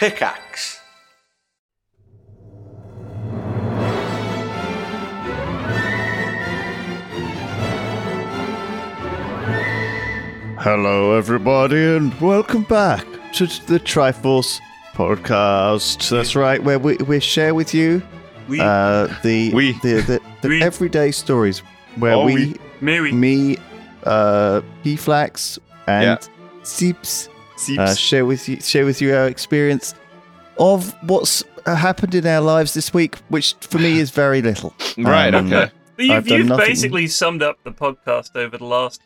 Pickaxe. Hello, everybody, and welcome back to the Triforce podcast. That's right, where we, we share with you We, uh, the, We. the, the, the We. everyday stories where Oh, we, we. Mary, me, uh, P-Flax, and Yeah. Sips Sips. Uh, share with you share with you our experience of what's uh, happened in our lives this week, which for me is very little. right. um, okay. You've, you've basically summed up the podcast over the last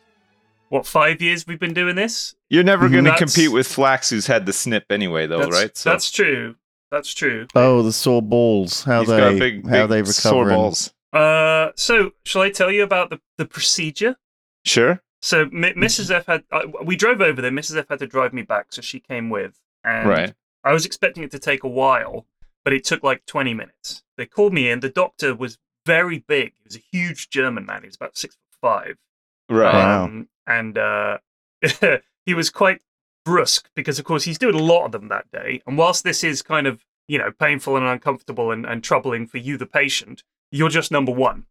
what five years we've been doing this. You're never going to That's- compete with Flax, who's had the snip anyway, though, that's, right? So that's true. That's true. Oh, the sore balls! How he's they got big, how big they sore balls. Uh, so shall I tell you about the the procedure? Sure. So M- Mrs. F had uh, we drove over there. Mrs. F had to drive me back, so she came with, and Right. I was expecting it to take a while, but it took like 20 minutes. They called me in. The doctor was very big. He was a huge German man. He was about six foot five. Right. Wow. Um, and uh, he was quite brusque because, of course, he's doing a lot of them that day. And whilst this is kind of, you know, painful and uncomfortable and, and troubling for you, the patient, you're just number one.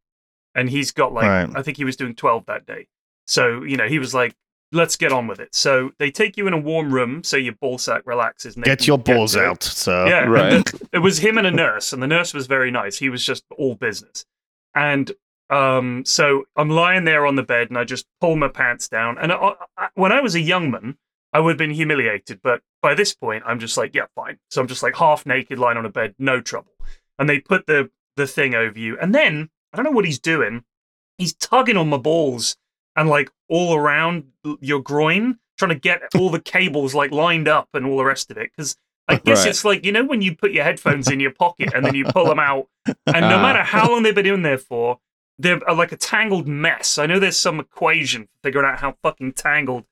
And he's got like, Right. I think he was doing 12 that day. So, you know, he was like, let's get on with it. So they take you in a warm room so your ball sack relaxes. And they Get your balls to it. out, sir. Yeah, Right. it was him and a nurse, and the nurse was very nice. He was just all business, and um, so I'm lying there on the bed, and I just pull my pants down. And I, I, when I was a young man, I would have been humiliated, but by this point, I'm just like, yeah, fine. So I'm just like half naked, lying on a bed, no trouble. And they put the the thing over you, and then I don't know what he's doing. He's tugging on my balls and like all around your groin, trying to get all the cables like lined up and all the rest of it. Because I guess Right. it's like you know when you put your headphones in your pocket and then you pull them out, and no Ah. matter how long they've been in there for, they're uh, like a tangled mess. I know there's some equation for figuring out how fucking tangled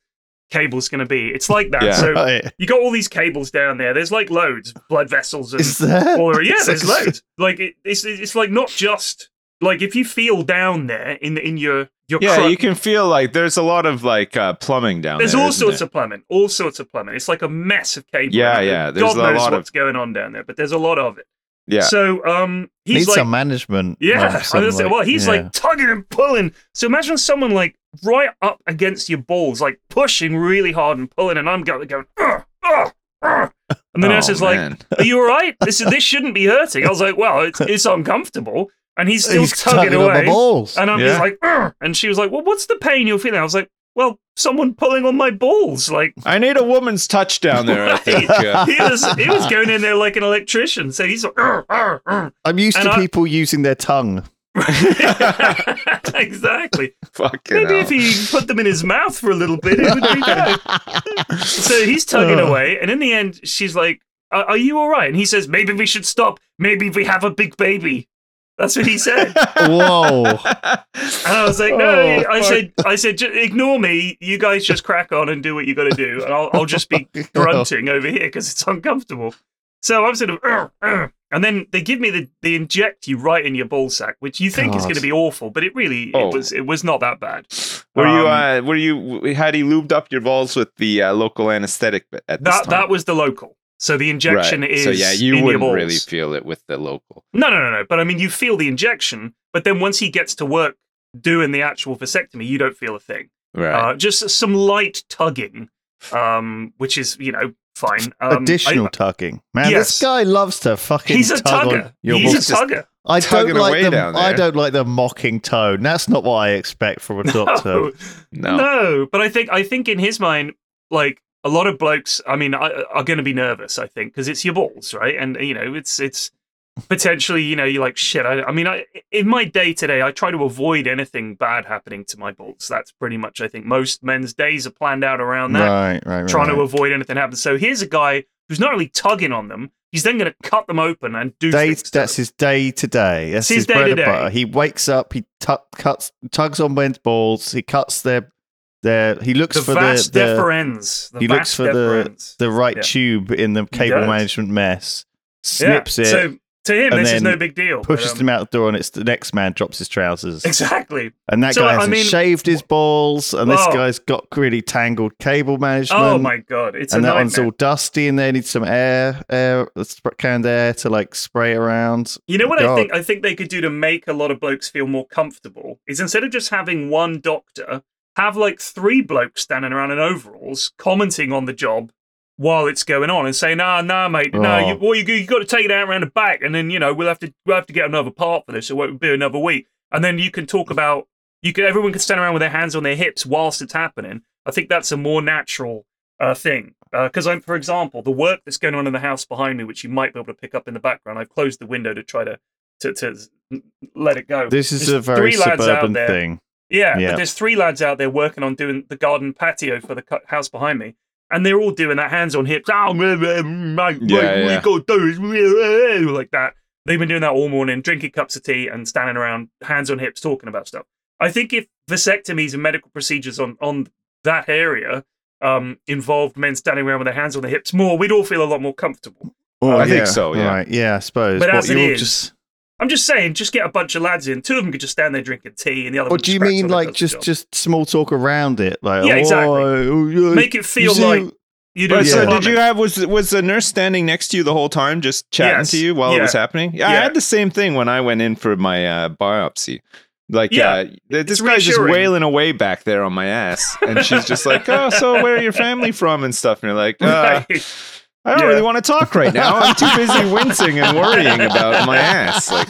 cable's going to be. It's like that. Yeah. So Right. you got all these cables down there. There's like loads, blood vessels and all yeah, Is there's there- loads. Like it, it's it's like not just like if you feel down there in in your your Yeah, crud- you can feel like there's a lot of like uh, plumbing down there's there. There's all sorts there? of plumbing, all sorts of plumbing. It's like a mess of cable. Yeah, yeah, there's God a knows lot of- what's going on down there, but there's a lot of it. Yeah. So um, he's Needs like, some management. yeah, some, was gonna say, like- well, he's yeah. like tugging and pulling. So imagine someone like right up against your balls, like pushing really hard and pulling, and I'm going, going, "Ugh, ugh, ugh." and the nurse Oh, is like, "Are you all right? This is this shouldn't be hurting." I was like, "Well, it's, it's uncomfortable," and he's still He's tugging, on my away. balls. And I'm Yeah. just like, "Ugh." and she was like, "Well, what's the pain you're feeling?" I was like, "Well, someone pulling on my balls." Like I need a woman's touch down there. I think. He was, he was going in there like an electrician. So he's like. I'm used and to I- people using their tongue. exactly. fucking Maybe hell. if he put them in his mouth for a little bit, it would be better. so he's tugging Ugh. away, and in the end, she's like, "Are, are you all right?" And he says, "Maybe we should stop. Maybe we have a big baby." That's what he said. Whoa. And I was like, no, Oh, I fuck. said, I said, "Ju- ignore me. You guys just crack on and do what you got to do, and I'll, I'll just be grunting over here because it's uncomfortable. So I'm sort of, "Ugh, ugh." and then they give me the, they inject you right in your ball sack, which you think is going to be awful, but it really, Oh. it was, it was not that bad. Were you? Um, Uh, were you? Had he lubed up your balls with the uh, local anesthetic at this That time? that was the local. So the injection right. is So yeah, you in your wouldn't balls. really feel it with the local. No, no, no, no. But I mean, you feel the injection, but then once he gets to work doing the actual vasectomy, you don't feel a thing. Right. Uh, just some light tugging, um, which is you know fine. Um, Additional I- tugging. Man, Yes. this guy loves to fucking he's a tug on tugger. your He's balls. a tugger. I don't like the I don't like the mocking tone. That's not what I expect from a doctor. No, no. no. But I think I think in his mind, like a lot of blokes, I mean, uh, are, are going to be nervous. I think because it's your balls, right? And you know, it's it's potentially, you know, you're like shit. I, I mean, I in my day to day, I try to avoid anything bad happening to my balls. That's pretty much, I think, most men's days are planned out around that. Right, right, right. trying to avoid anything happening. So here's a guy who's not really tugging on them, he's then going to cut them open and do Day, that's his day to day. That's It's his his, day bread and butter. He wakes up, he tu- cuts, tugs on men's balls, he cuts their, their. He looks the for the, the. The he looks for the the right Yeah. tube in the cable management mess, Yeah, snips it, So To him, this is no big deal. but, Pushes um, him out the door, and it's the next man drops his trousers, Exactly. and that So, guy I hasn't mean- shaved his balls, and this Oh. guy's got really tangled cable management. Oh my god, it's and that one's all dusty, and they need some air, air, canned air to like spray around. You know what I think? I think they could do to make a lot of blokes feel more comfortable is instead of just having one doctor, have like three blokes standing around in overalls commenting on the job while it's going on and saying, "Nah, nah, mate, no, Oh. you, well, you, you got to take it out around the back, and then you know we'll have to we'll have to get another part for this, or it won't be another week, and then you can talk about you can everyone can stand around with their hands on their hips whilst it's happening. I think that's a more natural uh, thing because I'm, for example, the work that's going on in the house behind me, which you might be able to pick up in the background. I've closed the window to try to to, to let it go. This is There's a very three lads out suburban thing. Yeah, Yeah. but there's three lads out there working on doing the garden patio for the house behind me, and they're all doing that hands on hips. Oh, mate, mate, Yeah, what yeah. you got to do is like that. They've been doing that all morning, drinking cups of tea and standing around, hands on hips, talking about stuff. I think if vasectomies and medical procedures on on that area um, involved men standing around with their hands on their hips more, we'd all feel a lot more comfortable. Oh, I think so, yeah. Right, yeah, I suppose. But What, as it you're just- I'm just saying, just get a bunch of lads in. Two of them could just stand there drinking tea, and the other. what one do you mean, like just job. just small talk around it? Like, Yeah, exactly. oh, yeah, make it feel see- like you do. But so did you have was was the nurse standing next to you the whole time, just chatting Yes. to you while it was happening? Yeah, I had the same thing when I went in for my uh, biopsy. Like, Yeah. uh, this It's guy's just wailing away back there on my ass, and she's just like, "Oh, so where are your family from?" and stuff. And you're like, uh, Right. "I don't Yeah. really want to talk right now. I'm too busy wincing and worrying about my ass." Like,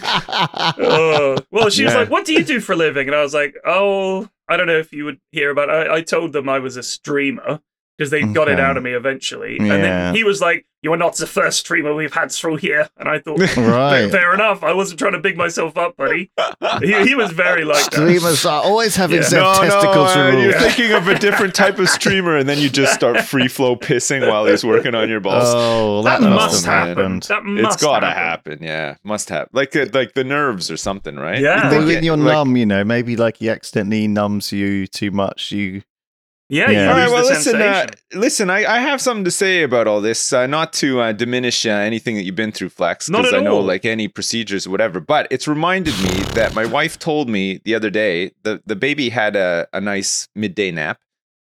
Oh. well, she was like, "What do you do for a living?" And I was like, "Oh, I don't know if you would hear about." It. I, I told them I was a streamer because they got it out of me eventually. And then he was like, "You are not the first streamer we've had through here." And I thought, right. fair enough. I wasn't trying to big myself up, buddy. He, he was very like that. Streamers are always having Yeah. their no, testicles no, removed. you're thinking of a different type of streamer, and then you just start free flow pissing while he's working on your balls. Oh, That that, must have happen. happened. That must it's gotta happen. happen. Yeah, must happen. Like uh, like the nerves or something, right? Yeah. You Well, think when it- you're like- numb, you know, maybe like he accidentally numbs you too much. You Yeah, Yeah. you All well, listen, uh, listen. I, I have something to say about all this. Uh, not to uh, diminish uh, anything that you've been through, Flex, Not because I know all. like any procedures, or whatever. But it's reminded me that my wife told me the other day the the baby had a, a nice midday nap.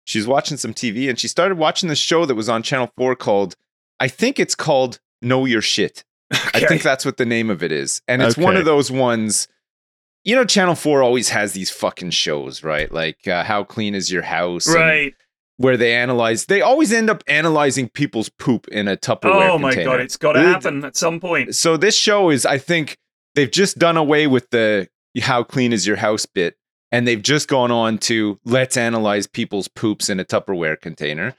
She was watching some TV and she started watching this show that was on Channel Four called, I think it's called Know Your Shit. I think that's what the name of it is. And it's one of those ones, you know, Channel 4 always has these fucking shows, right? Like uh, How Clean Is Your House? right. Where they analyze, they always end up analyzing people's poop in a Tupperware Oh my container. god, it's got to happen at some point. So this show is, I think, they've just done away with the How Clean Is Your House bit. And they've just gone on to let's analyze people's poops in a Tupperware container.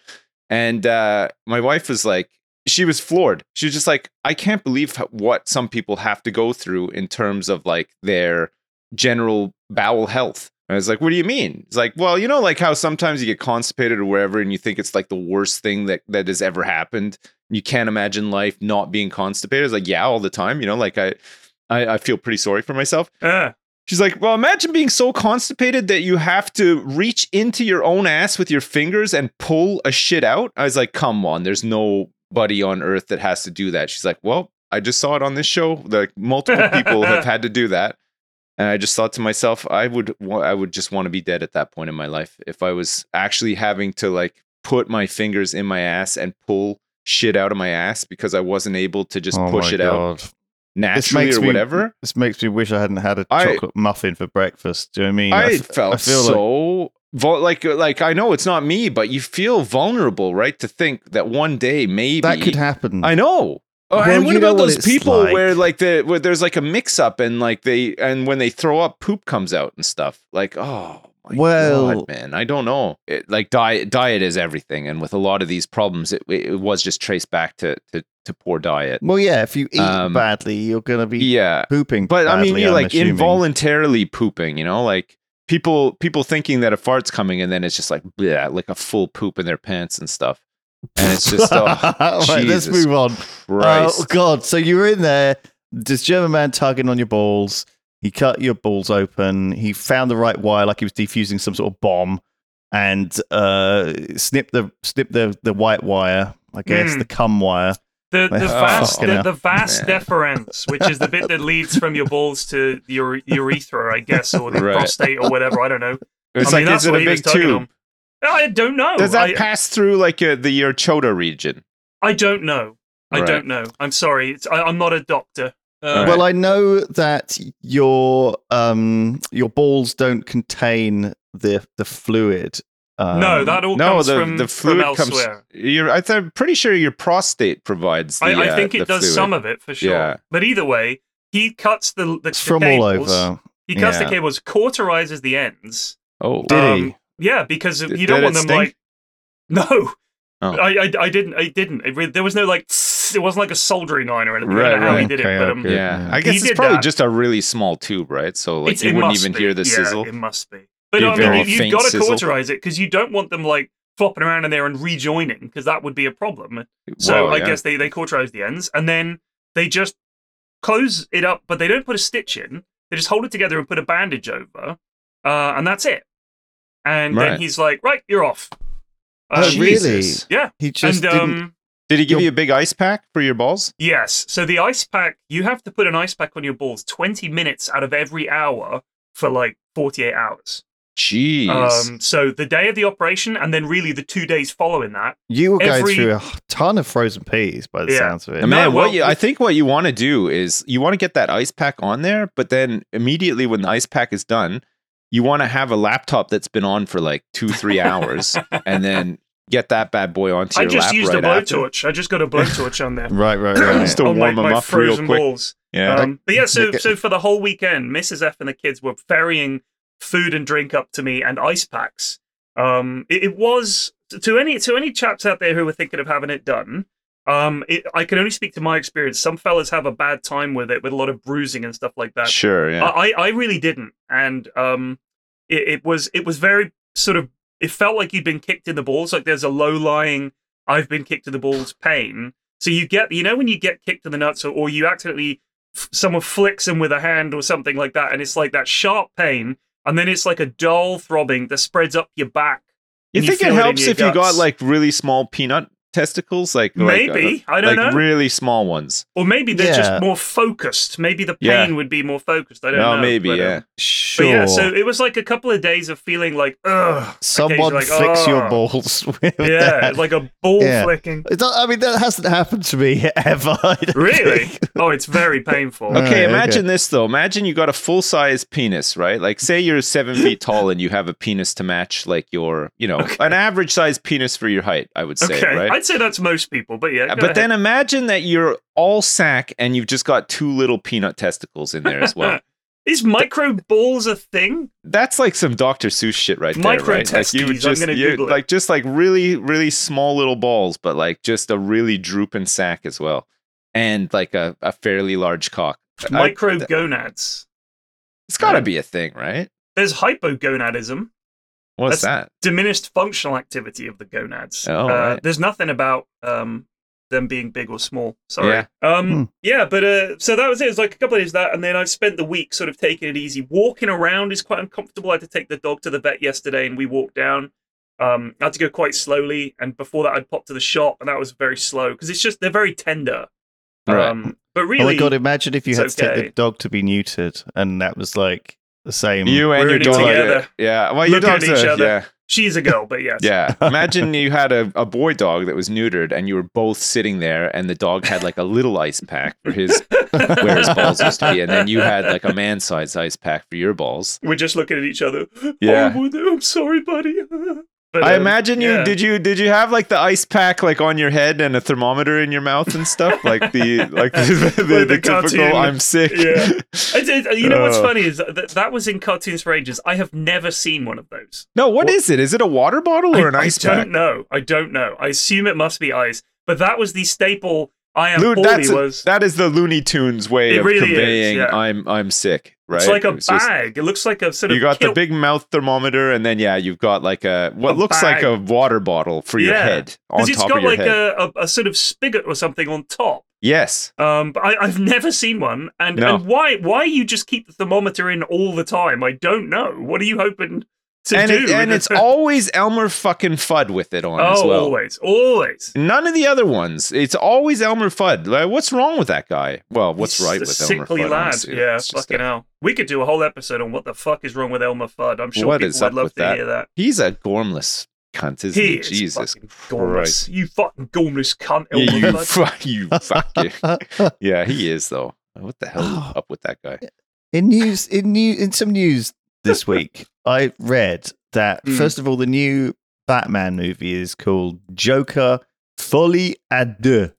And uh, my wife was like, she was floored. She was just like, I can't believe what some people have to go through in terms of like their general bowel health. And I was like, what do you mean? It's like, well, you know, like how sometimes you get constipated or wherever and you think it's like the worst thing that, that has ever happened. You can't imagine life not being constipated. It's like, yeah, all the time. You know, like I, I, I feel pretty sorry for myself. Ah, She's like, well, imagine being so constipated that you have to reach into your own ass with your fingers and pull a shit out. I was like, come on, there's nobody on earth that has to do that. She's like, well, I just saw it on this show. Like multiple people have had to do that. And I just thought to myself, I would, I would just want to be dead at that point in my life if I was actually having to like put my fingers in my ass and pull shit out of my ass because I wasn't able to just oh push it out God. naturally makes or me- whatever. This makes me wish I hadn't had a chocolate muffin for breakfast. Do you know what I mean? I, felt I feel so vul- like uh, like I know it's not me, but you feel vulnerable, right? To think that one day maybe that could happen. I know. Oh, and what about those it's people like. where like the where there's like a mix up and like they and when they throw up, poop comes out and stuff. Like oh. My Well- God, man, I don't know. It, like diet, diet is everything, and with a lot of these problems, it, it was just traced back to to, to poor diet. well, yeah, if you eat Um, badly, you're gonna be Yeah, pooping. but I mean, badly, you I'm like assuming. involuntarily pooping, you know, like people people thinking that a fart's coming and then it's just like bleh, like a full poop in their pants and stuff. And it's just oh, right, let's move on. Christ. Oh God! So you were in there. This German man tugging on your balls. He cut your balls open. He found the right wire, like he was defusing some sort of bomb, and uh, snipped the snipped the the white wire. I guess Mm. the cum wire. The the Oh, vas fucking the, the vas Yeah. deferens, which is the bit that leads from your balls to your urethra, I guess, or the Right. prostate or whatever. I don't know. It's I mean, like, that's is it what a he was big tugging tube? on. I don't know. Does that I, pass through like uh, the your chota region? I don't know. I Right. don't know. I'm sorry. It's, I, I'm not a doctor. Uh, Right. Well, I know that your um your balls don't contain the the fluid. Um, no, that all no, comes the from, the from fluid comes. elsewhere. You're, I th- I'm pretty sure your prostate provides. The, I, I uh, think the it does fluid. some of it for sure. Yeah. But either way, he cuts the the, it's the from all over. He cuts Yeah. the cables, cauterizes the ends. Oh, Did he? Yeah, because Did- you don't want them stink? like. No, Oh. I, I I didn't I didn't. It, re- there was no like. tss, It wasn't like a soldering iron or anything. I don't know how he did Okay, it, but um, okay. yeah. Yeah. I guess it's probably that. just a really small tube, right? So like it's- you it wouldn't even be. hear the yeah, sizzle. It must be. But Be I mean, you, you've got to cauterize it because you don't want them like flopping around in there and rejoining because that would be a problem. So Whoa, I yeah. guess they they cauterize the ends and then they just close it up, but they don't put a stitch in. They just hold it together and put a bandage over, uh, and that's it. And Right. then he's like, "Right, you're off." Oh, Um, really? Yeah, He just and didn't. um, Did he give Your- you a big ice pack for your balls? yes. So the ice pack, you have to put an ice pack on your balls twenty minutes out of every hour for like forty-eight hours. Jeez. Um, so the day of the operation, and then really the two days following that. you were going every- through a ton of frozen peas by the Yeah. sounds of it. And man, No, what well, you, I think what you want to do is you want to get that ice pack on there, but then immediately when the ice pack is done, you want to have a laptop that's been on for like two, three hours, and then get that bad boy onto I your lap. I just lap used right a after. blowtorch. I just got a blowtorch on there. Right, right, right. Just to on warm my, them my up real frozen quick. balls. Yeah. Um, but yeah, so so for the whole weekend, Mrs. F and the kids were ferrying food and drink up to me and ice packs. Um, it, it was to any to any chaps out there who were thinking of having it done. Um, it, I can only speak to my experience. Some fellas have a bad time with it, with a lot of bruising and stuff like that. sure. Yeah. I, I really didn't, and um, it, it was it was very sort of. It felt like you'd been kicked in the balls. Like there's a low lying, I've been kicked in the balls pain. So you get, you know, when you get kicked in the nuts, or, or you accidentally someone flicks them with a hand or something like that, and it's like that sharp pain, and then it's like a dull throbbing that spreads up your back. you think it helps if you got like really small peanut testicles, like like, maybe uh, I don't like know, really small ones? or maybe they're Yeah. just more focused. Maybe the pain Yeah. would be more focused. I don't No, know. maybe but, um, yeah. Sure. But yeah, so it was like a couple of days of feeling like, ugh. Someone like, flicks your balls with Yeah, that. like a ball Yeah. flicking. It's not- I mean, that hasn't happened to me ever. Really? think. Oh, it's very painful. Okay. Okay, Right, imagine this though. Imagine you got a full size penis, right? Like, say you're seven feet tall and you have a penis to match, like your, you know, an average size penis for your height. I would say, okay, right? Say that's most people, but yeah. But then imagine that you're all sack and you've just got two little peanut testicles in there as well. is micro balls a thing? That's like some Dr. Seuss shit right Micro there, right? Like you testes, I'm just, gonna Google it. like just like really, really small little balls, but like just a really drooping sack as well, and like a, a fairly large cock. I- Micro gonads. it's got to be a thing, right? There's hypogonadism, What's That's- that? diminished functional activity of the gonads. Oh, uh, right. There's nothing about um, them being big or small. Sorry. Yeah. Um, Hmm. yeah, but uh, so that was it. It was like a couple of days of that, and then I've spent the week sort of taking it easy. Walking around is quite uncomfortable. I had to take the dog to the vet yesterday, and we walked down. Um, I had to go quite slowly, and before that, I'd pop to the shop, and that was very slow because it's just they're very tender. Right. Um, but really, Oh my god! Imagine if you it's had to take the dog to be neutered, and that was like the same. You and We're your dog. together. Yeah. Well, your Looking at each a, other. yeah. she's a girl, but yes, Yeah. Imagine you had a, a boy dog that was neutered and you were both sitting there and the dog had like a little ice pack for his where his balls used to be, and then you had like a man sized ice pack for your balls. We're just looking at each other. Yeah. Oh, I'm sorry, buddy. But, I um, imagine you yeah. did you did you have like the ice pack like on your head and a thermometer in your mouth and stuff like the like the, the, the, the typical. I'm sick. Yeah. I did, you know what's Uh. funny is that that was in Cartoons for Ages. I have never seen one of those. No, what What- is it? Is it a water bottle or an I, ice I don't pack? know. I don't know. I assume it must be ice. But that was the staple. I am that's was. that is the Looney Tunes way of really is, conveying yeah. I'm I'm sick. Right? It's like a just- bag. it looks like a sort of. you got the big mouth thermometer, and then yeah, you've got like a what A looks like a water bottle for your Yeah. head on Because it's top got your like a, a, a sort of spigot or something on top. yes, Um, but I, I've never seen one. And, No. and why why you just keep the thermometer in all the time? I don't know. What are you hoping to and do. it, and it's always Elmer fucking Fudd with it on as oh, well. always, always. None of the other ones. It's always Elmer Fudd. Like, what's wrong with that guy? Well, what's He's right with Elmer sickly Fudd? lad. honestly. Yeah, It's just fucking a- hell. We could do a whole episode on what the fuck is wrong with Elmer Fudd. I'm sure what people would love to that? hear that. He's a gormless cunt, isn't he? He is Jesus gormless. Christ. You fucking gormless cunt, Elmer Yeah, you, Fudd. fu- you fucking. Yeah, he is though. What the hell is up with that guy? in news in new in some news this week i read that Mm. first of all the new batman movie is called joker folie à deux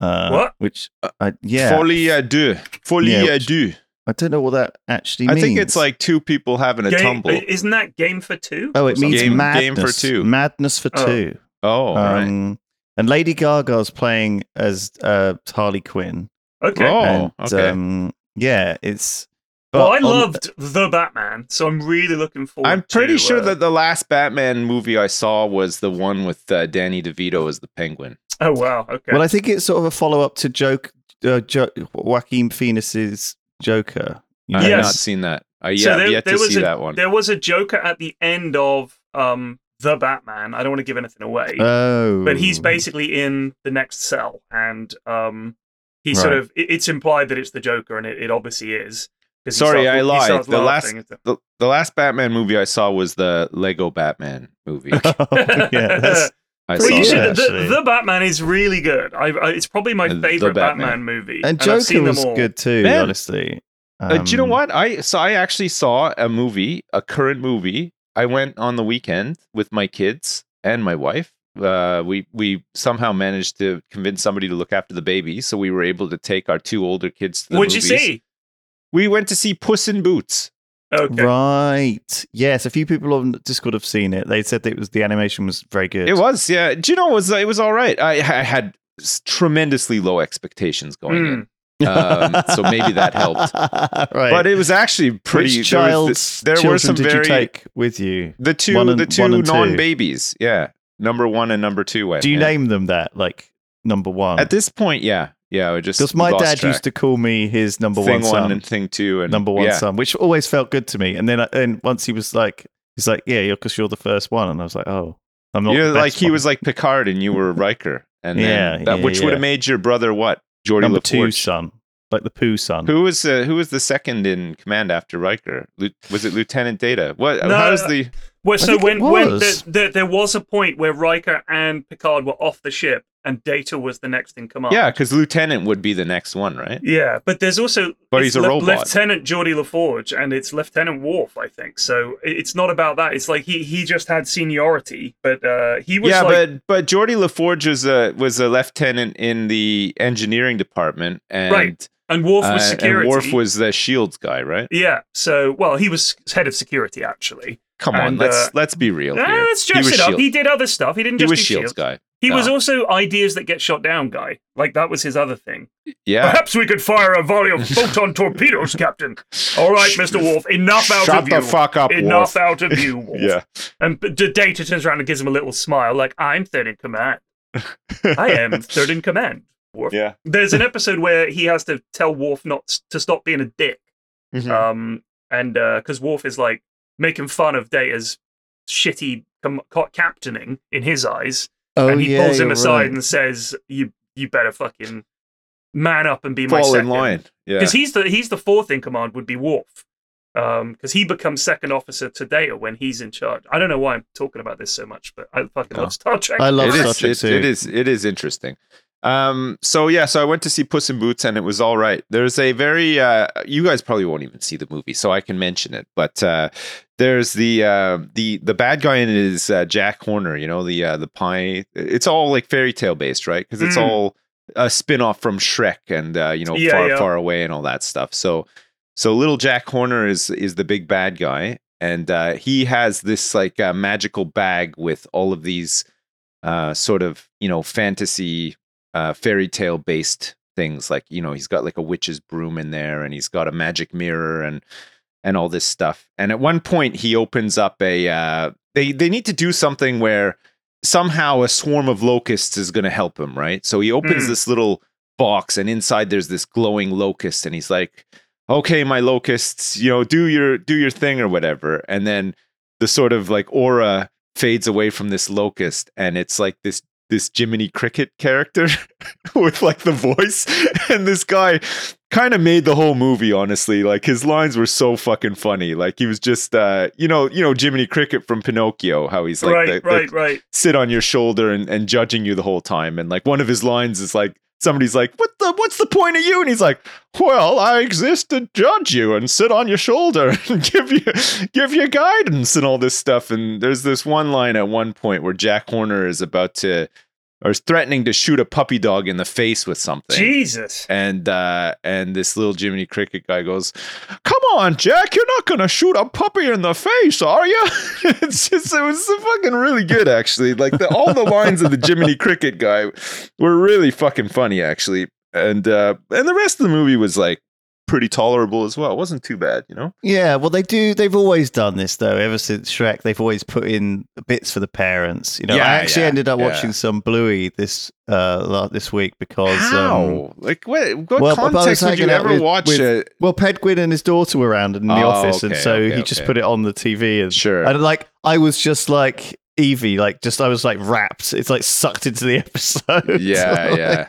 uh, What? which uh, yeah Folie à deux. Folie Yeah, à which- deux. i don't know what that actually I think it's like two people having a Game- tumble. Isn't that game for two? oh it means Game- madness game for two. madness for Oh. two oh, right. um and lady gaga's playing as uh harley quinn? Okay. Oh, and okay. um yeah it's well, I on- loved the Batman, so I'm really looking forward. I'm pretty to, sure uh, that the last Batman movie I saw was the one with uh, Danny DeVito as the Penguin. Oh wow. Okay. Well, I think it's sort of a follow up to Joke, uh, jo- Joaquin Phoenix's Joker. You I have Yes. not seen that. I So yeah, there- yet there to was see a- that one. there was a Joker at the end of um the Batman. I don't want to give anything away. Oh, but he's basically in the next cell and um he sort of it- it's implied that it's the joker and it, it obviously is 'cause he Sorry, starts- I lied. The last the, the last Batman movie I saw was the Lego Batman movie. Oh, yeah, that's, I well, saw you should, the, the Batman is really good I, I, it's probably my favorite Batman. batman. movie and I've seen Joker them was all. good too. Man. honestly, Uh, do you know Um, what? I so I actually saw a movie, a current movie. I went on the weekend with my kids and my wife. Uh, we we somehow managed to convince somebody to look after the baby, so we were able to take our two older kids to the what'd you movies. see We went to see Puss in Boots. okay Right. Yes, a few people on Discord have seen it. They said that it was the animation was very good. It was, yeah. Do you know it was it was all right. I, I had tremendously low expectations going Hmm. in, um, so maybe that helped. right. But it was actually pretty. Which there was child's there were some did very you take with you? the two One and- the two two? non babies. Yeah, number one and number two. Went, Do you yeah. name them that? Like number one? At this point, yeah, yeah. I just Because my lost dad track. used to call me his number thing one son. and thing two and number one yeah. son, which always felt good to me. And then, I- and once he was like, he's like, yeah, you're because you're the first one, and I was like, oh, I'm not. You're the like best he was like Picard and you were Riker, and then Yeah, that, yeah, which would have made your brother what? Geordi number two son, like the poo son. Who was uh, who was the second in command after Riker? Lu- was it Lieutenant Data? What? No, how's the? well, so think it when when was. the, the, there was a point where Riker and Picard were off the ship and Data was the next in command Yeah, because Lieutenant would be the next one, right? Yeah, but there's also But he's a robot. Lieutenant Geordi LaForge, and it's Lieutenant Worf, I think. So it's not about that. It's like he he just had seniority, but uh, he was yeah, like, but but Geordi LaForge was a was a lieutenant in the engineering department, and Right. and Worf was uh, security. and Worf was the Shields guy, right? yeah. So well, he was head of security actually. Come on, let's uh, let's be real Ah, here. let's dress it up. Shield- He did other stuff. He didn't he just was do Shields Shields. guy. He was also ideas that get shot down guy. Like that was his other thing. Yeah. Perhaps we could fire a volley of photon torpedoes, Captain. All right, Mister Worf. Enough out Shut of the you. fuck up, Enough Worf. out of you, Worf. Yeah. And D- Data turns around and gives him a little smile, like, I'm third in command. I am third in command. Worf. Yeah. There's an episode where he has to tell Worf not to stop being a dick. Mhm. Um, and because Worf is like making fun of Data's shitty com- captaining in his eyes, oh and he yeah, pulls him aside right. and says, "You you better fucking man up and be my Fall in line. Yeah. Because he's the he's the fourth in command would be Worf. Um, because he becomes second officer to Data when he's in charge. I don't know why I'm talking about this so much, but I fucking Oh. love Star Trek. I love It Star is, Trek it- too. it is it is interesting. Um, so yeah, so I went to see Puss in Boots and it was all right. There's a very uh, you guys probably won't even see the movie, so I can mention it. But uh, there's the uh, the the bad guy in it is uh, Jack Horner. You know the uh, the pie. It's all like fairy tale based, right? Because it's Mm. all a spin off from Shrek and uh, you know Yeah, far yeah. far away and all that stuff. So so little Jack Horner is is the big bad guy, and uh, he has this like uh, magical bag with all of these uh, sort of you know fantasy uh, fairy tale based things. Like you know he's got like a witch's broom in there, and he's got a magic mirror and and all this stuff. And at one point he opens up a uh, they they need to do something where somehow a swarm of locusts is going to help him, right? So he opens Mm. this little box, and inside there's this glowing locust, and he's like, "Okay, my locusts, you know, do your do your thing or whatever." And then the sort of like aura fades away from this locust, and it's like this this Jiminy Cricket character with like the voice, and this guy kind of made the whole movie. Honestly, like his lines were so fucking funny. Like he was just, uh, you know, you know Jiminy Cricket from Pinocchio, how he's like right, the, the right, right. sit on your shoulder and, and judging you the whole time. And like one of his lines is like somebody's like, "What the? What's the point of you?" And he's like, "Well, I exist to judge you and sit on your shoulder and give you give you guidance and all this stuff." And there's this one line at one point where Jack Horner is about to or is threatening to shoot a puppy dog in the face with something. Jesus. And uh, and this little Jiminy Cricket guy goes, "Come on, Jack, you're not gonna shoot a puppy in the face, are you?" it's just it was fucking really good, actually. Like the, all the lines of the Jiminy Cricket guy were really fucking funny, actually. And uh, and the rest of the movie was like pretty tolerable as well. It wasn't too bad, you know. Yeah, well, they do. They've always done this though. Ever since Shrek, they've always put in bits for the parents. You know, Yeah, I actually yeah, ended up yeah. watching some Bluey this uh this week because How? um, like what? What well, but I was context would you ever with- watch with- it? well, Pedguin and his daughter were around in the Oh, office, and so okay, he just put it on the TV. And, Sure. and like I was just like Evie, like just I was like wrapped. It's like sucked into the episode. Yeah, yeah.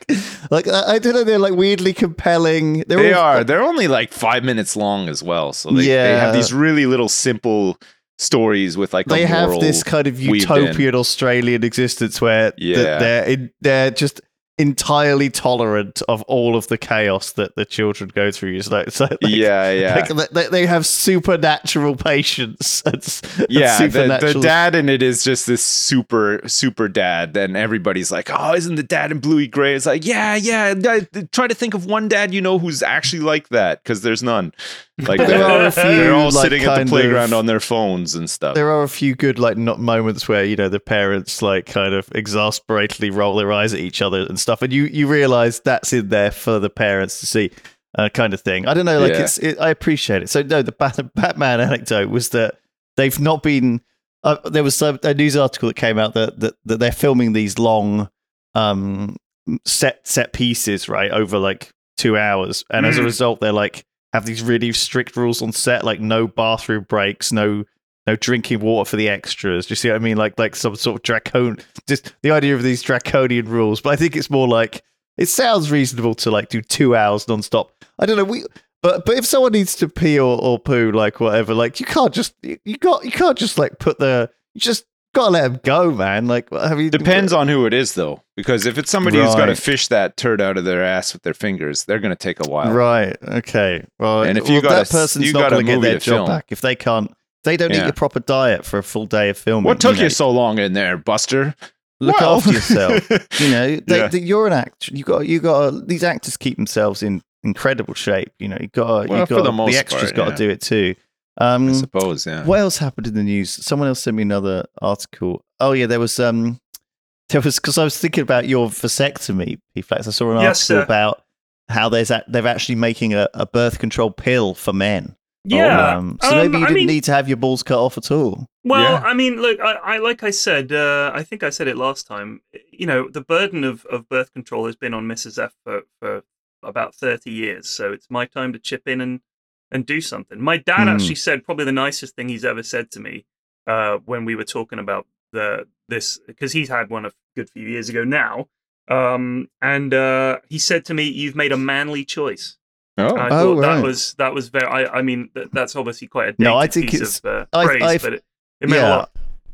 Like I, don't know, they're like weirdly compelling. They're They all- are. They're only like five minutes long as well. So they, they have these really little simple stories with like they have this kind of utopian Australian existence where Yeah. they're in, they're just entirely tolerant of all of the chaos that the children go through. Like, it's like, yeah, yeah. like, they, they have supernatural patience. and s- and yeah, the, the dad in it is just this super, super dad. And everybody's like, oh, isn't the dad in Bluey Gray? It's like, yeah, yeah. I- try to think of one dad you know who's actually like that because there's none. Like, There are a they're, few, they're all like, sitting at the playground of- on their phones and stuff. There are a few good like not moments where you know the parents like kind of exasperatedly roll their eyes at each other and stuff, and you you realize that's in there for the parents to see, uh, kind of thing. I don't know, like Yeah. it's it, I appreciate it. So no, the Bat- Batman anecdote was that they've not been. Uh, there was some, a news article that came out that, that that they're filming these long um set set pieces right over like two hours, and as a Mm. result, they're like have these really strict rules on set, like no bathroom breaks, no no drinking water for the extras. Do you see what I mean? Like like some sort of dracon just the idea of these draconian rules. But I think it's more like it sounds reasonable to like do two hours nonstop. I don't know. We but but if someone needs to pee or, or poo, like whatever, like you can't just you, you got you can't just like put the just gotta let them go, man. Like what have you Depends on who it is, though, because if it's somebody who's got to fish that turd out of their ass with their fingers, they're going to take a while. Right. Okay. Well, And if you well, got that s- person's you not to get their job film. back if they can't. They don't Yeah. eat a proper diet for a full day of filming. What took you, know. so long in there, Buster? Look Well- after yourself. You know, they, Yeah. they- you're an actor. You got you got these actors keep themselves in incredible shape. You know, you got Well, you got the most extras got yeah. to do it too. I Um, suppose, yeah. what else happened in the news? Someone else sent me another article. Oh yeah, there was um, there was because I was thinking about your vasectomy, P Flex. I saw an Yes, article sir. about how there's a, they're actually making a, a birth control pill for men. Yeah. Um, so Um, maybe you I didn't mean- need to have your balls cut off at all. Well, Yeah. I mean, look, I, I like I said, uh, I think I said it last time. You know, the burden of, of birth control has been on Mrs. F for, for about thirty years, so it's my time to chip in and and do something. My dad Hmm. actually said probably the nicest thing he's ever said to me uh, when we were talking about the this because he's had one a good few years ago now, um, and uh, he said to me, "You've made a manly choice." Oh, I Oh, thought right. that was that was very. I, I mean, th- that's obviously quite a No, I think piece it's- of uh, I- praise, I've- but it, it meant a yeah. lot.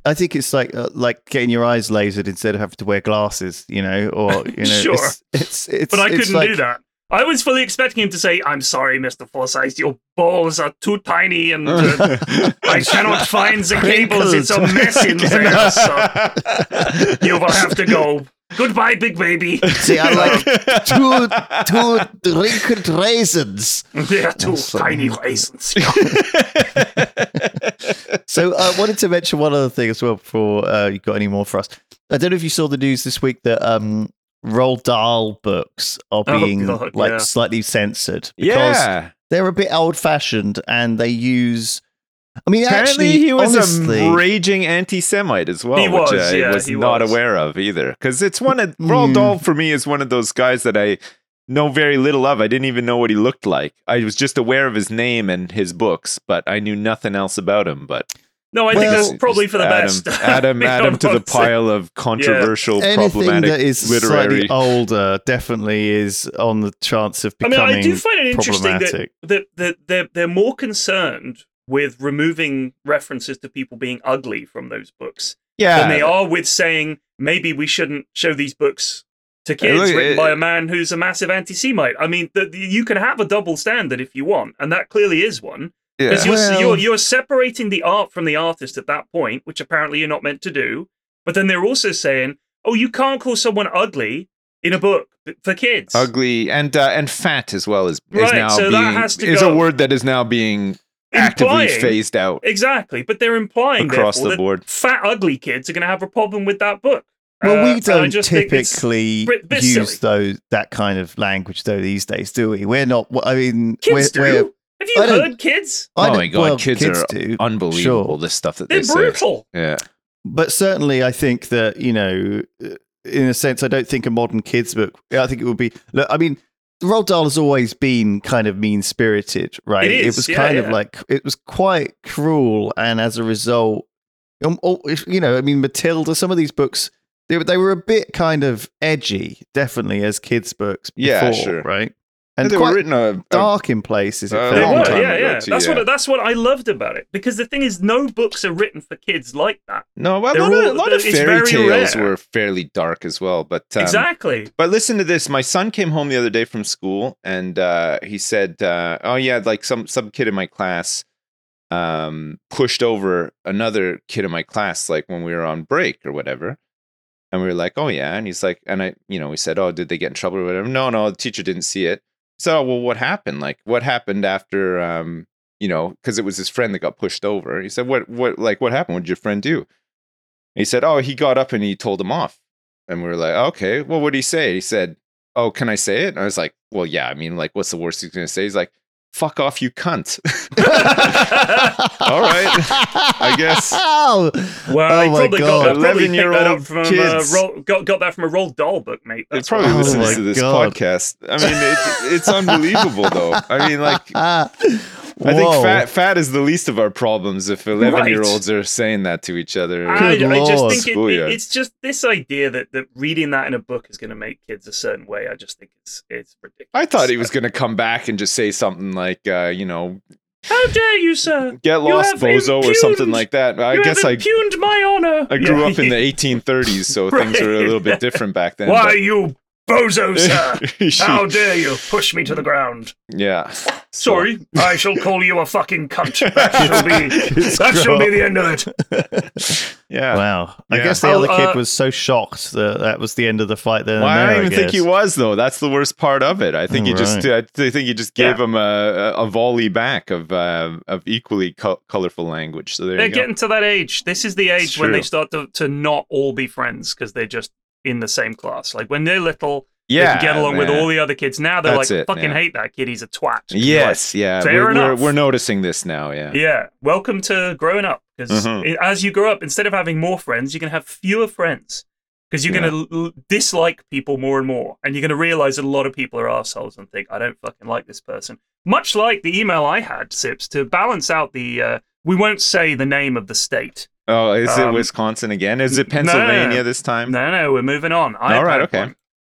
I think it's like uh, like getting your eyes lasered instead of having to wear glasses, you know, or you know, Sure. it's, it's it's But I it's couldn't like, do that. I was fully expecting him to say, "I'm sorry, Mister Forsyth, your balls are too tiny, and uh, I cannot find the cables. It's a mess in there. So you will have to go. Goodbye, big baby. See, I like two two wrinkled raisins. They are two That's so- tiny raisins. So I wanted to mention one other thing as well before uh, you got any more for us. I don't know if you saw the news this week that um, Roald Dahl books are Oh, being God, like yeah. slightly censored because yeah. they're a bit old fashioned and they use. I mean, Apparently, actually, he was honestly, a raging anti-Semite as well, He was, which I yeah, was he not was. aware of either. Because it's one of Roald Mm. Dahl for me is one of those guys that I know very little of. I didn't even know what he looked like. I was just aware of his name and his books, but I knew nothing else about him. But No, I think Well- that's probably for the Adam, best. Adam, Being add him to the pile of controversial, Anything problematic that is literary. slightly older definitely is on the chance of becoming. I mean, I do find it interesting that, that, that they're, they're more concerned with removing references to people being ugly from those books yeah, than they are with saying maybe we shouldn't show these books to kids look, written it- by a man who's a massive anti-Semite. I mean, the, you can have a double standard if you want, and that clearly is one. Yeah. Because you're, Well- you're you're separating the art from the artist at that point, which apparently you're not meant to do. But then they're also saying, "Oh, you can't call someone ugly in a book for kids." ugly and uh, and fat as well is, is Right, now so being that has to is a word that is now being actively Implying- phased out Exactly, but they're implying across the that board. fat ugly kids are going to have a problem with that book. Well, Uh, we and don't just typically bit- bit use silly. those that kind of language though these days, do we? We're not. I mean, Kids we're, we're, do. Have you I heard kids? I oh my god, well, kids, are do, unbelievable. sure. The stuff that They're they say. brutal. Yeah, but certainly I think that you know, uh, in a sense, I don't think a modern kids book. I think it would be. Look, I mean, Roald Dahl has always been kind of mean spirited, right? It is, was yeah, kind of like it was quite cruel, and as a result, um, oh, if- you know, I mean, Matilda. Some of these books. They, were- they were a bit kind of edgy, definitely as kids' books. Before, Yeah, sure. right? And And they quite were written a, a dark in places. It a They long were, time yeah, ago, yeah. too, That's yeah. what that's what I loved about it because the thing is, no books are written for kids like that. no. A They're lot, of, all- a lot of fairy tales rare. were fairly dark as well, but um, exactly. But listen to this. My son came home the other day from school, and uh, he said, uh, "Oh yeah, like some some kid in my class um, pushed over another kid in my class, like when we were on break or whatever." And we were like, "Oh yeah," and he's like, and I, you know, we said, "Oh, did they get in trouble or whatever?" No, no, the teacher didn't see it. So, well, what happened? Like, what happened after? Um, you know, because it was his friend that got pushed over. He said, "What? What? Like, what happened? What did your friend do?" And he said, "Oh, he got up and he told him off." And we were like, "Okay, well, what did he say?" He said, "Oh, can I say it?" And I was like, "Well, yeah. I mean, like, what's the worst he's gonna say?" He's like, "Fuck off, you cunt." All right, I guess. Oh, Well, Oh he my probably God. got that, probably picked that 11-year-old up from uh, kids. Ro- got, got that from a Roald Dahl book, mate. It probably Oh listens to this God. podcast. I mean, it, it's unbelievable, though. I mean, like, I think fat fat is the least of our problems if eleven year olds are saying that to each other. I, I just think it, it- it's just this idea that, that reading that in a book is going to make kids a certain way. I just think it's it's ridiculous. I thought he was going to come back and just say something like, uh, you know, How dare you, sir? get lost, have bozo, or something like that. I you guess have I impugned my honor. I grew Yeah. up in the 1830s, so things were a little bit different back then. Why but- you bozo, sir? How dare you push me to the ground? yeah. Sorry, I shall call you a fucking cunt. That shall be that shall be the end of it. Yeah. Wow. I Yeah. guess the Oh, other kid uh, was so shocked that that was the end of the fight. Then Well, and I don't even think he was though. That's the worst part of it. I think he just, I think he just gave Yeah. him a, a volley back of uh, of equally co- colorful language. So there They're you go. getting to that age. This is the age It's when they start to, to not all be friends because they're just in the same class. Like when they're little, yeah, they can get along with all the other kids. Now they're That's like, it, fucking hate that kid. He's a twat. Yes, yeah. Fair we're, we're, enough. we're noticing this now. Yeah. yeah. Welcome to growing up. Because Mhm. as you grow up, instead of having more friends, you're going to have fewer friends. Because you're Yeah. going to l- dislike people more and more. And you're going to realize that a lot of people are assholes and think, I don't fucking like this person. Much like the email I had, Sips, to balance out the. Uh, we won't say the name of the state. Oh, is it Um, Wisconsin again? Is it no, no, no. Pennsylvania this time? No, no, we're moving on. I All right, okay. one.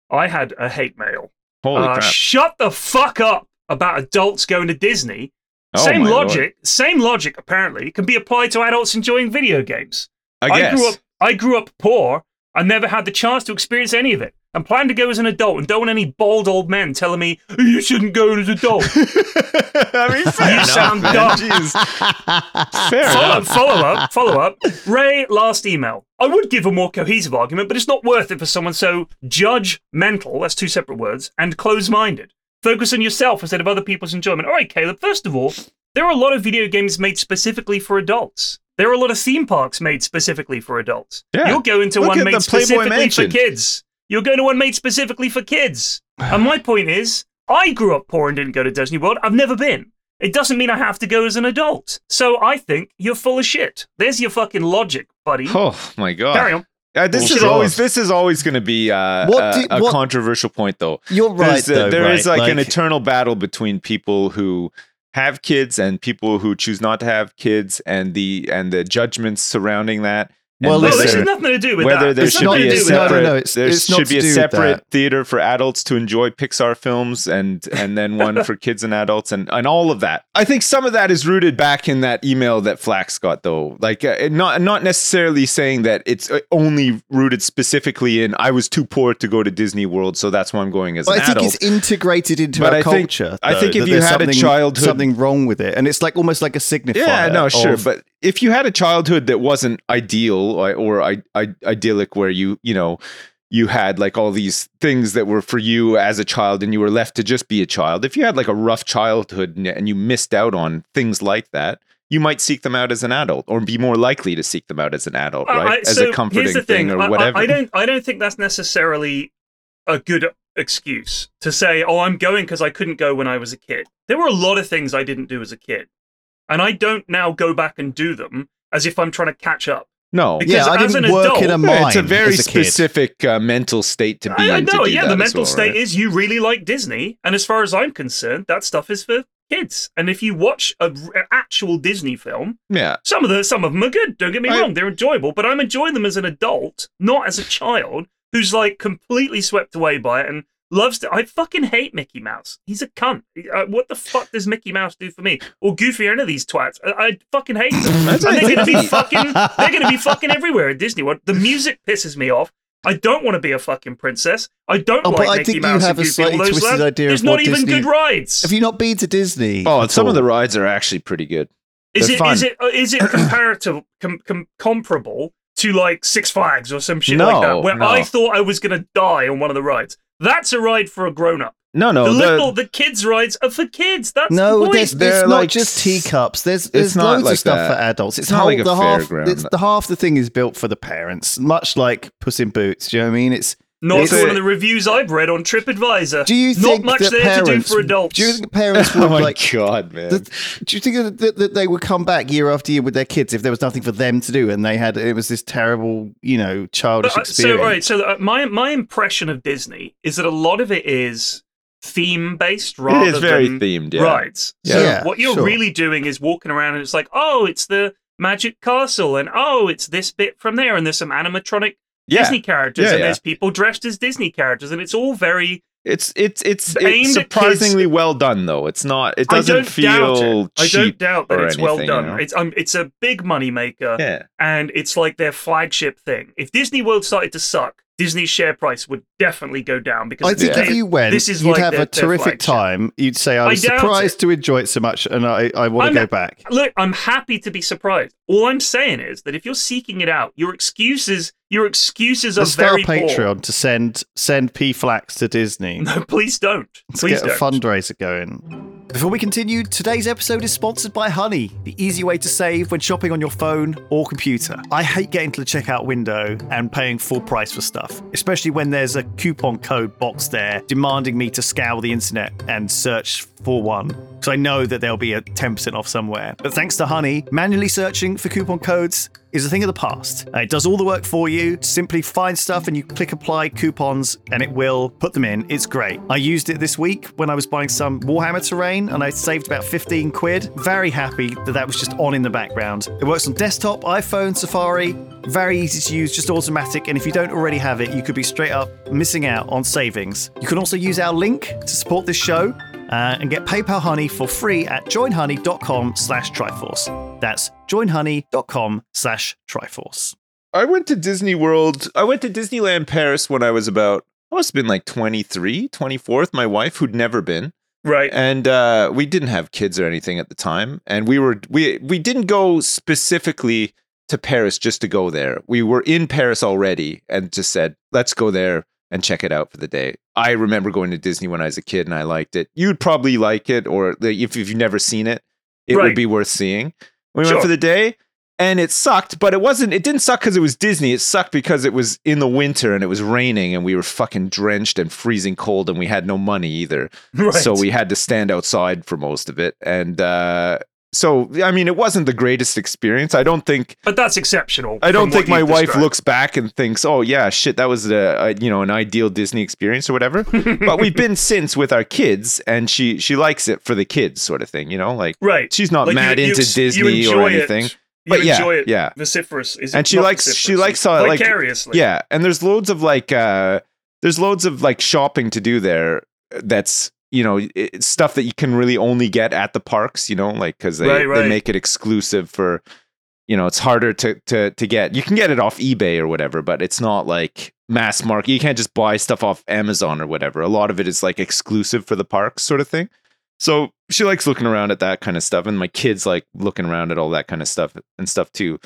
I had a hate mail. Holy Uh, crap! shut the fuck up about adults going to Disney. Oh, same my lord. logic, same logic apparently can be applied to adults enjoying video games. I I grew up I grew up poor. I never had the chance to experience any of it. And plan to go as an adult and don't want any bald old men telling me you shouldn't go as an adult. I mean, fair You enough, sound man. dumb. Jeez. Fair follow, enough. follow up, follow up. Ray, last email. I would give a more cohesive argument, but it's not worth it for someone so judgmental, that's two separate words, and close minded. Focus on yourself instead of other people's enjoyment. All right, Caleb, first of all, there are a lot of video games made specifically for adults. There are a lot of theme parks made specifically for adults. Yeah. You'll go into Look one at made the Playboy specifically Mansion. for kids. You're going to one made specifically for kids. and my point is, I grew up poor and didn't go to Disney World. I've never been. It doesn't mean I have to go as an adult. So I think you're full of shit. There's your fucking logic, buddy. Oh my god. Carry on. Uh, this Bullshit. is always this is always going to be uh, What uh, do- a what- controversial point, though. You're right. There's, uh, though, there right? is like, an eternal battle between people who have kids and people who choose not to have kids and the and the judgments surrounding that. And Well, No, this listen, has nothing to do with whether that. there It's should nothing be a do with No, no, no, it's- there it's should be a separate theater for adults to enjoy Pixar films and and then one for kids and adults and and all of that. I think some of that is rooted back in that email that Flax got though. Like uh, not not necessarily saying that it's uh, only rooted specifically in I was too poor to go to Disney World so that's why I'm going as But an I think adult. it's integrated into But our I think- culture. I think if you had a something- childhood- something wrong with it, and it's like almost like a signifier. Yeah, no, sure, of- but if you had a childhood that wasn't ideal or, or I, I, idyllic, where you, you know, you had like all these things that were for you as a child, and you were left to just be a child. If you had like a rough childhood and, you missed out on things like that, you might seek them out as an adult, or be more likely to seek them out as an adult, Uh, I- right? as so a comforting thing thing. or I- whatever. I, don't. I don't think that's necessarily a good excuse to say, "Oh, I'm going because I couldn't go when I was a kid." There were a lot of things I didn't do as a kid, and I don't now go back and do them as if I'm trying to catch up. no, Because yeah, I as didn't an work in a adult- mine. Yeah, it's a very a specific uh, mental state to be I, I in. to know. do Yeah, that the mental well, state right? is you really like Disney, and as far as I'm concerned, that stuff is for kids. And if you watch a, an actual Disney film, yeah. some of the some of them are good. Don't get me I- wrong; they're enjoyable. But I'm enjoying them as an adult, not as a child who's like completely swept away by it and loves to. I fucking hate Mickey Mouse. He's a cunt. Uh, what the fuck does Mickey Mouse do for me? Or Goofy or any of these twats? I, I fucking hate them. And they're gonna be fucking. They're gonna be fucking everywhere at Disney World. The music pisses me off. I don't want to be a fucking princess. I don't Oh, but like I Mickey think you Mouse have and a Goofy. slightly those twisted lads. idea of There's what not even Disney- good rides. Have you not been to Disney? Oh, at some of the rides are actually pretty good. Is They're it fun. is it uh, is it comparative com, com, comparable to like Six Flags or some shit No, like that? Where no. I thought I was gonna die on one of the rides. That's a ride for a grown up. No, no, the the- little the kids rides are for kids. That's No, the point. there's, there's They're not like just teacups. There's there's not loads like of stuff that. for adults. It's, It's not like a the half. It's the half the thing is built for the parents, much like Puss in Boots. Do you know what I mean? It's Not it's one a- of the reviews I've read on TripAdvisor. do you Not think much that there parents to do for adults. Do you think parents would oh my like? god, man! that- do you think that, that, that they would come back year after year with their kids if there was nothing for them to do and they had it was this terrible, you know, childish But, uh, experience? So, right, So, uh, my my impression of Disney is that a lot of it is theme based rather it is very than themed. Yeah. rides. So Yeah, what you're sure. really doing is walking around and it's like, oh, it's the Magic Castle, and oh, it's this bit from there, and there's some animatronic Yeah, Disney characters, Yeah, and there's people dressed as Disney characters, and it's all very. it's it's it's, it's surprisingly well done though. It's not. It doesn't feel it. I don't doubt that it's well anything, you done. know? It's um, it's a big money maker, Yeah, and it's like their flagship thing. If Disney World started to suck, Disney's share price would definitely go down because I think they- if you went, this is you'd like have their- a terrific time. You'd say, "I I was doubt surprised it. to enjoy it so much, and I, I want to I'm- go back." Look, I'm happy to be surprised. All I'm saying is that if you're seeking it out, your excuses, your excuses are Let's very a poor. Patreon to send send P Flax to Disney. No, please don't. Let's Please get a don't. fundraiser going. Before we continue, today's episode is sponsored by Honey, the easy way to save when shopping on your phone or computer. I hate getting to the checkout window and paying full price for stuff, especially when there's a coupon code box there demanding me to scour the internet and search for one. Because I know that there'll be a 10% off somewhere. But thanks to Honey, manually searching for coupon codes is a thing of the past. Uh, It does all the work for you. Simply find stuff and you click apply coupons and it will put them in. It's great. I used it this week when I was buying some Warhammer terrain and I saved about 15 quid. Very happy that that was just on in the background. It works on desktop, iPhone, Safari. Very easy to use, just automatic. And if you don't already have it, you could be straight up missing out on savings. You can also use our link to support this show. Uh, and get PayPal Honey for free at joinhoney.com slash Triforce. That's joinhoney.com slash Triforce. I went to Disney World. I went to Disneyland Paris when I was about. I must have been like 23, 24 with my wife, who'd never been. Right. and uh, we didn't have kids or anything at the time and we were we we didn't go specifically to paris just to go there we were in paris already and just said let's go there and check it out for the day i remember going to disney when i was a kid and i liked it you'd probably like it or if, if you've never seen it it Right. would be worth seeing we Sure. went for the day and it sucked but it wasn't it didn't suck because it was disney it sucked because it was in the winter and it was raining and we were fucking drenched and freezing cold and we had no money either right. so we had to stand outside for most of it and uh so I mean, it wasn't the greatest experience. I don't think But that's exceptional. I don't think my wife described. looks back and thinks, "Oh yeah, shit, that was a, a you know an ideal Disney experience or whatever." but we've been since with our kids, and she she likes it for the kids, sort of thing. You know, like right. she's not Like, mad you- you into ex- Disney or it. anything. You But yeah, it yeah. vociferous. Is And it she likes- she likes, uh, like- vicariously. Yeah, and there's loads of like uh there's loads of like shopping to do there. That's you know it's stuff that you can really only get at the parks. You know, like because they Right, they make it exclusive for. You know, it's harder to to to get. You can get it off eBay or whatever, but it's not like mass market. You can't just buy stuff off Amazon or whatever. A lot of it is like exclusive for the parks, sort of thing. So she likes looking around at that kind of stuff, and my kids like looking around at all that kind of stuff and stuff too.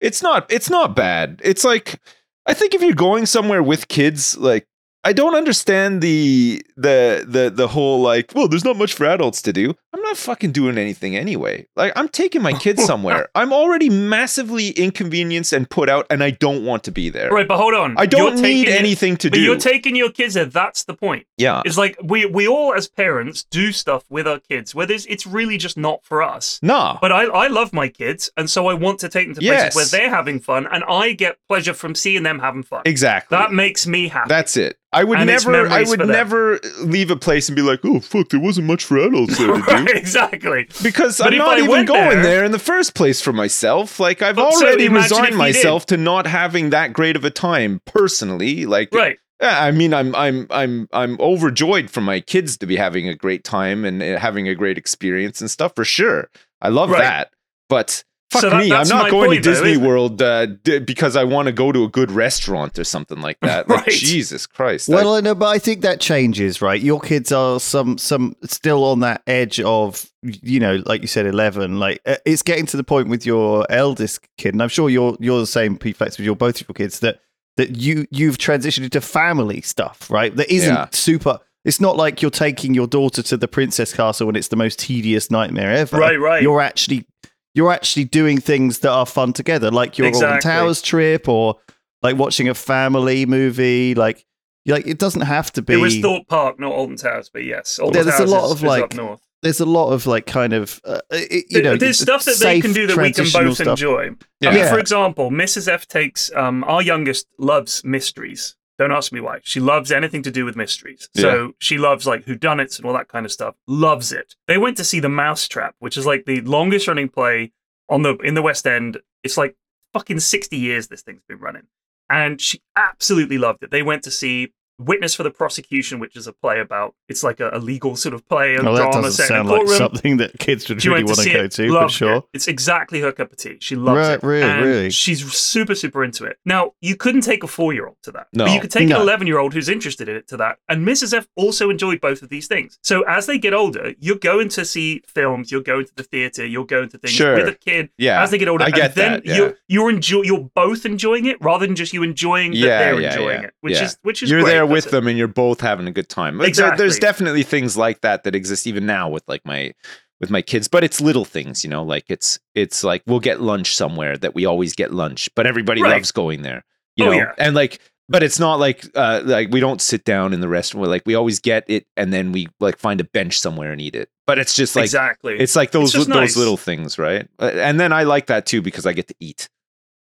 It's not it's not bad. It's like I think if you're going somewhere with kids, like I don't understand the the the the whole like, well, there's not much for adults to do. I'm not fucking doing anything anyway. Like I'm taking my kids somewhere. I'm already massively inconvenienced and put out, and I don't want to be there. Right, but hold on. I don't You're need taking anything to But do. you're taking your kids there. That's the point. yeah. It's like we we all as parents do stuff with our kids where there's, it's really just not for us. Nah. But I, I love my kids, and so I want to take them to Yes. places where they're having fun, and I get pleasure from seeing them having fun. exactly. That makes me happy. That's it. I would And never I would never leave a place and be like, "Oh fuck, there wasn't much for adults there to do." right, exactly. Because But I'm not I even going there, there- in the first place for myself. Like I've But so already imagine resigned myself to not having that great of a time personally. Like Right. I mean I'm I'm I'm I'm overjoyed for my kids to be having a great time and uh, having a great experience and stuff for sure. I love Right. that. But fuck So that- me, I'm not going point, to Disney isn't? World uh, d- because I want to go to a good restaurant or something like that. Like Jesus Christ. I- Well, I know, but I think that changes, right? Your kids are some some still on that edge of you know, like you said, eleven. Like uh, it's getting to the point with your eldest kid, and I'm sure you're you're the same, P Flax, with your both of your kids that that you you've transitioned into family stuff, right? That isn't Yeah. super. It's not like you're taking your daughter to the princess castle and it's the most tedious nightmare ever. Right, right. You're actually you're actually doing things that are fun together, like your Exactly. Towers trip or like watching a family movie. Like, like it doesn't have to be. It was Thorpe Park, not Alton Towers, but yes, Alton there's a lot is, of, like, north. there's a lot of like kind of uh, it- you know there's stuff that they can do that we can both stuff. enjoy. Yeah. I mean, Yeah. for example, Mrs. F takes um, our youngest loves mysteries. Don't ask me why. She loves anything to do with mysteries. So she loves like whodunits and all that kind of stuff. Loves it. They went to see The Mousetrap, which is like the longest running play on the in the West End. It's like fucking sixty years this thing's been running, and she absolutely loved it. They went to see Witness for the Prosecution, which is a play about. It's like a, a legal sort of play and Well, that drama doesn't set in a sound like something that kids would really want to go it, to, for sure. it. It's exactly her cup of tea. She loves Right, it. really, and really. She's super, super into it. Now, you couldn't take a four year old to that. No. But you could take No. an 11 year old who's interested in it to that. And Mrs. F also enjoyed both of these things. So as they get older, you're going to see films, you're going to the theater, you're going to things Sure. with a kid. Yeah, As they get older, I get and then that, yeah. you're you're enjoy you're both enjoying it rather than just you enjoying that Yeah, they're yeah, enjoying it, which is which is you're great. there with it. them and you're both having a good time. Like, there- there's definitely things like that that exist even now with like my with my kids, but it's little things, you know, like it's it's like we'll get lunch somewhere that we always get lunch, but everybody Right. loves going there, you Oh, know, yeah. and like. But it's not like uh, like we don't sit down in the restaurant. Like we always get it, and then we like find a bench somewhere and eat it. But it's just like exactly. it's like those just those nice. little things, right? Uh, And then I like that too because I get to eat.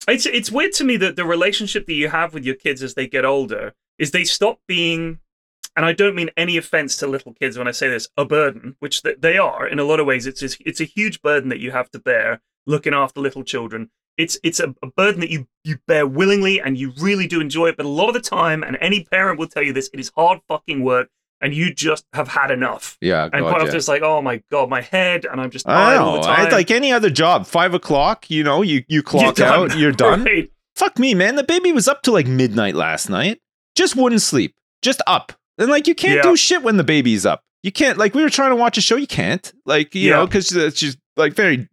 It's it's weird to me that the relationship that you have with your kids as they get older is they stop being, and I don't mean any offense to little kids when I say this, a burden, which th- they are in a lot of ways. It's just- it's a huge burden that you have to bear looking after little children. It's it's a, a burden that you you bear willingly and you really do enjoy it. But a lot of the time, and any parent will tell you this, it is hard fucking work, and you just have had enough. Yeah, And quite often it's like, oh my god, my head, and I'm just oh, tired all the time. Like any other job. Five o'clock, you know, you you clock done. out, you're done. Right. Fuck me, man. The baby was up till like midnight last night. Just wouldn't sleep. Just up. And like you can't Yeah. do shit when the baby's up. You can't like we were trying to watch a show. You can't like you Yeah. know because she's like very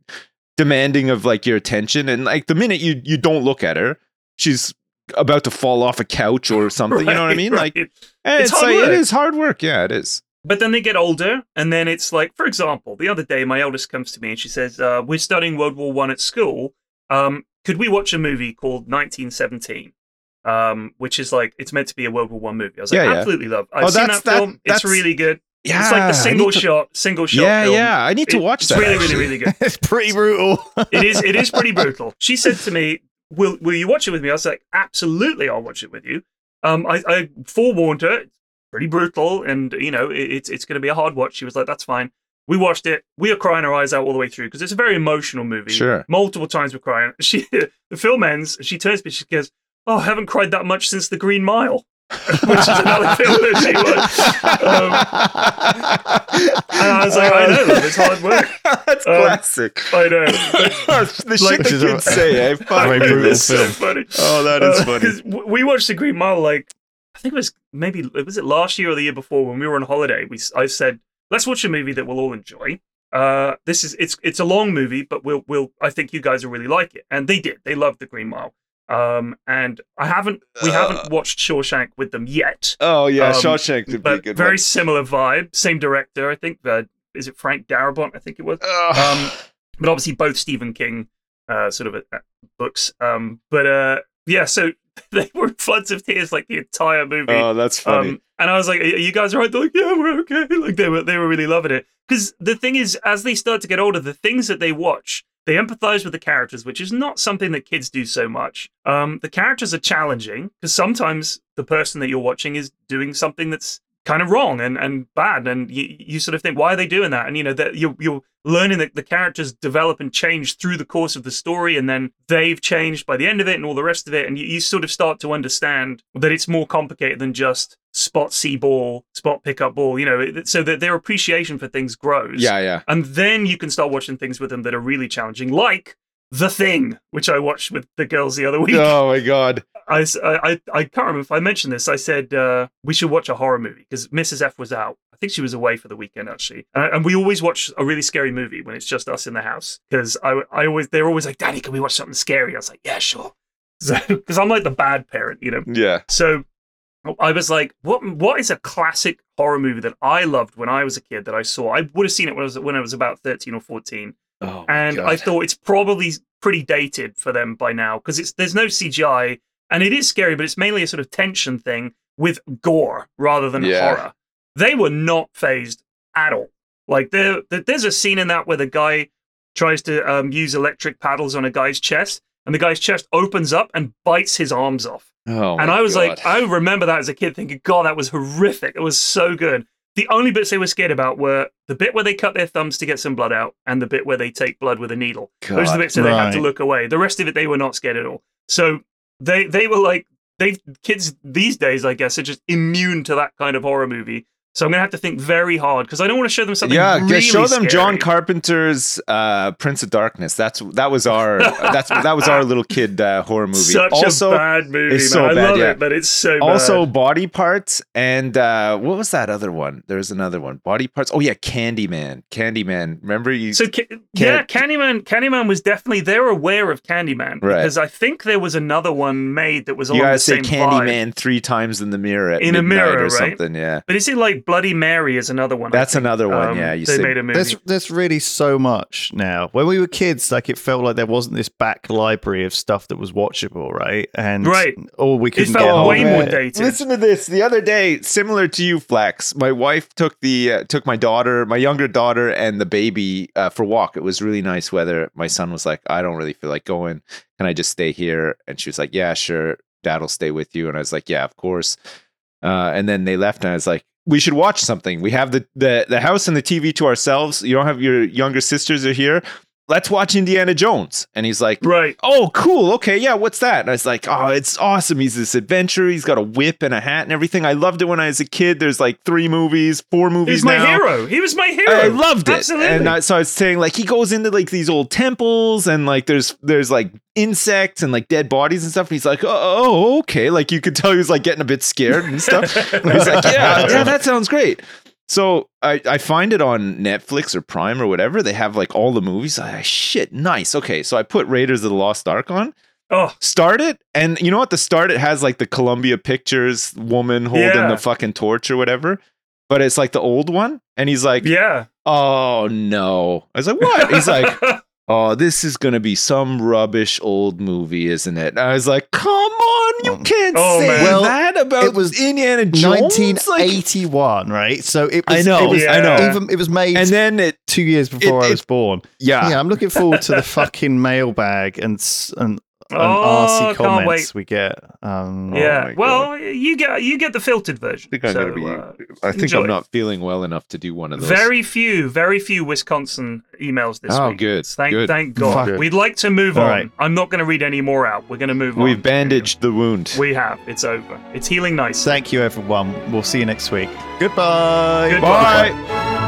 demanding of like your attention. And like the minute you you don't look at her, she's about to fall off a couch or something. you know what I mean? Like right. eh, It's it's, hard like work. it is hard work. Yeah, it is. But then they get older, and then it's like, for example, the other day, my eldest comes to me and she says, uh, "We're studying World War One at school. Um, could we watch a movie called 1917?" Um, which is like it's meant to be a World War One movie. I was like, Yeah, absolutely love. I've Oh, seen that film. it's really good. Yeah, it's like the single to- shot, single shot. Yeah, film. yeah. I need to It- watch it's that. It's really, actually. really, really good. it's pretty brutal. It is. It is pretty brutal. She said to me, "Will Will you watch it with me?" I was like, "Absolutely, I'll watch it with you." Um, I, I forewarned her. It's pretty brutal, and you know, it, it's it's going to be a hard watch. She was like, "That's fine." We watched it. We are crying our eyes out all the way through because it's a very emotional movie. Sure. Multiple times we're crying. She, the film ends. She turns to me. She goes, "Oh, I haven't cried that much since The Green Mile." Which is another film that she watched. And I was like, I know, love, it's hard work. That's Um, classic. I know. the shit like- the This is a- say. I fuck Very with brutal this. so film. funny. Oh, that is Uh, funny. 'cause w- we watched The Green Mile like I think it was maybe was it last year or the year before when we were on holiday. We s- I said let's watch a movie that we'll all enjoy. Uh, this is it's it's a long movie, but we'll we'll I think you guys will really like it, and they did. They loved The Green Mile. Um, and I haven't we Uh. haven't watched Shawshank with them yet, Oh yeah, Um, Shawshank would be a good very one. similar vibe, same director. I think. Uh, is it Frank Darabont? I think it was Ugh. um, but obviously both Stephen King uh, sort of uh, books. Um, but uh, yeah, so they were floods of tears like the entire movie. oh, that's funny. Um, and I was like, "Are you guys all right?" They're like, "Yeah, we're okay." Like they were, they were really loving it. Because the thing is, as they start to get older, the things that they watch, they empathize with the characters, which is not something that kids do so much. Um, the characters are challenging because sometimes the person that you're watching is doing something that's kind of wrong and, and bad, and you, you sort of think, "Why are they doing that?" And you know that you're you're learning that the characters develop and change through the course of the story, and then they've changed by the end of it, and all the rest of it, and you, you sort of start to understand that it's more complicated than just spot see ball, spot pick up ball. You know, so that their appreciation for things grows. yeah, yeah. and then you can start watching things with them that are really challenging, like The Thing, which I watched with the girls the other week. Oh my god. I, I, I- can't remember if I mentioned this. I said uh, we should watch a horror movie because Mrs. F was out. I think she was away for the weekend actually, uh, and we always watch a really scary movie when it's just us in the house because I, I always they're always like, "Daddy, can we watch something scary?" I was like, "Yeah, sure," because I'm like the bad parent, you know. Yeah. So I was like, "What? What is a classic horror movie that I loved when I was a kid that I saw? I would have seen it when I was when I was about thirteen or fourteen, Oh and God. I thought it's probably pretty dated for them by now because it's there's no CGI and it is scary, but it's mainly a sort of tension thing with gore rather than Yeah. horror. They were not fazed at all. Like there, there- there's a scene in that where the guy tries to um, use electric paddles on a guy's chest, and the guy's chest opens up and bites his arms off. Oh and I was God. like, I remember that as a kid, thinking, God, that was horrific. It was so good. The only bits they were scared about were the bit where they cut their thumbs to get some blood out, and the bit where they take blood with a needle. Those are the bits that they had to look away. The rest of it, they were not scared at all. So they they were like they kids these days, I guess, are just immune to that kind of horror movie. So I'm gonna have to think very hard because I don't want to show them something. yeah, really show them John. Carpenter's uh, Prince of Darkness. That's that was our that's that was our little kid uh, horror movie. Such also, a bad movie, man. so I bad, love yeah. it, but it's so bad. also body parts and uh, what was that other one? There's another one. Body parts. Oh yeah, Candyman. Candyman. Remember you? So ca- yeah, Candyman. Candyman was definitely they're aware of Candyman Right. because I think there was another one made that was you along gotta the say same vibe. Candyman three times in the mirror In a mirror, or right? something. Yeah, But is it like Bloody Mary is another one? That's another one. Um, yeah, you they say made a movie. There's there's really so much now. When we were kids, like it felt like there wasn't this back library of stuff that was watchable, right? And Right. all we could felt get way of more it. dated. Listen to this. The other day, similar to you, Flax, my wife took the uh, took my daughter, my younger daughter, and the baby uh, for a walk. It was really nice weather. My son was like, "I don't really feel like going. Can I just stay here?" And she was like, "Yeah, sure. Dad will stay with you." And I was like, "Yeah, of course." Uh, and then they left, and I was like, "We should watch something. We have the the the house and the TV to ourselves. You don't have your younger sisters are here. Let's watch Indiana Jones." And he's like, right. oh, cool. Okay, yeah, what's that? And I was like, oh, it's awesome. He's this adventurer. He's got a whip and a hat and everything. I loved it when I was a kid. There's like three movies, four movies He's my now. hero. He was my hero. I loved it, Absolutely. and I, so I was saying like he goes into like these old temples and like there's there's like insects and like dead bodies and stuff. And he's like, oh, oh, oh okay, like you could tell he was like getting a bit scared and stuff. He's like, yeah, yeah, that sounds great. So I, I find it on Netflix or Prime or whatever. They have like all the movies. I shit, nice. Okay, so I put Raiders of the Lost Ark on. oh, Start it, and you know what? The start it has like the Columbia Pictures woman holding Yeah. the fucking torch or whatever. But it's like the old one, and he's like, yeah. "Oh no!" I was like, "What?" He's like, oh, this is going to be some rubbish old movie, isn't it? And I was like, come on, you Um, can't Oh, say man. Well, that about it was Indiana Jones. Like, 1981, right? So it I was. know, It was, I know. Even it was made and then it, two years before it- I was born. yeah, Yeah, I'm looking forward to the fucking mailbag and and, and Oh, RC comments wait. we get. Um, yeah. my well, you get you get the filtered version. I think I'm So, gonna be. uh, I think enjoy. I'm not feeling well enough to do one of those. very few, very few Wisconsin emails this Oh, week. Oh, good, Thank, good. thank God. Fuck. We'd like to move All on. right. I'm not going to read any more out. We're going to move on. We've bandaged the wound. We have. It's over. It's healing nicely. Thank you, everyone. We'll see you next week. Goodbye. Goodbye. Bye.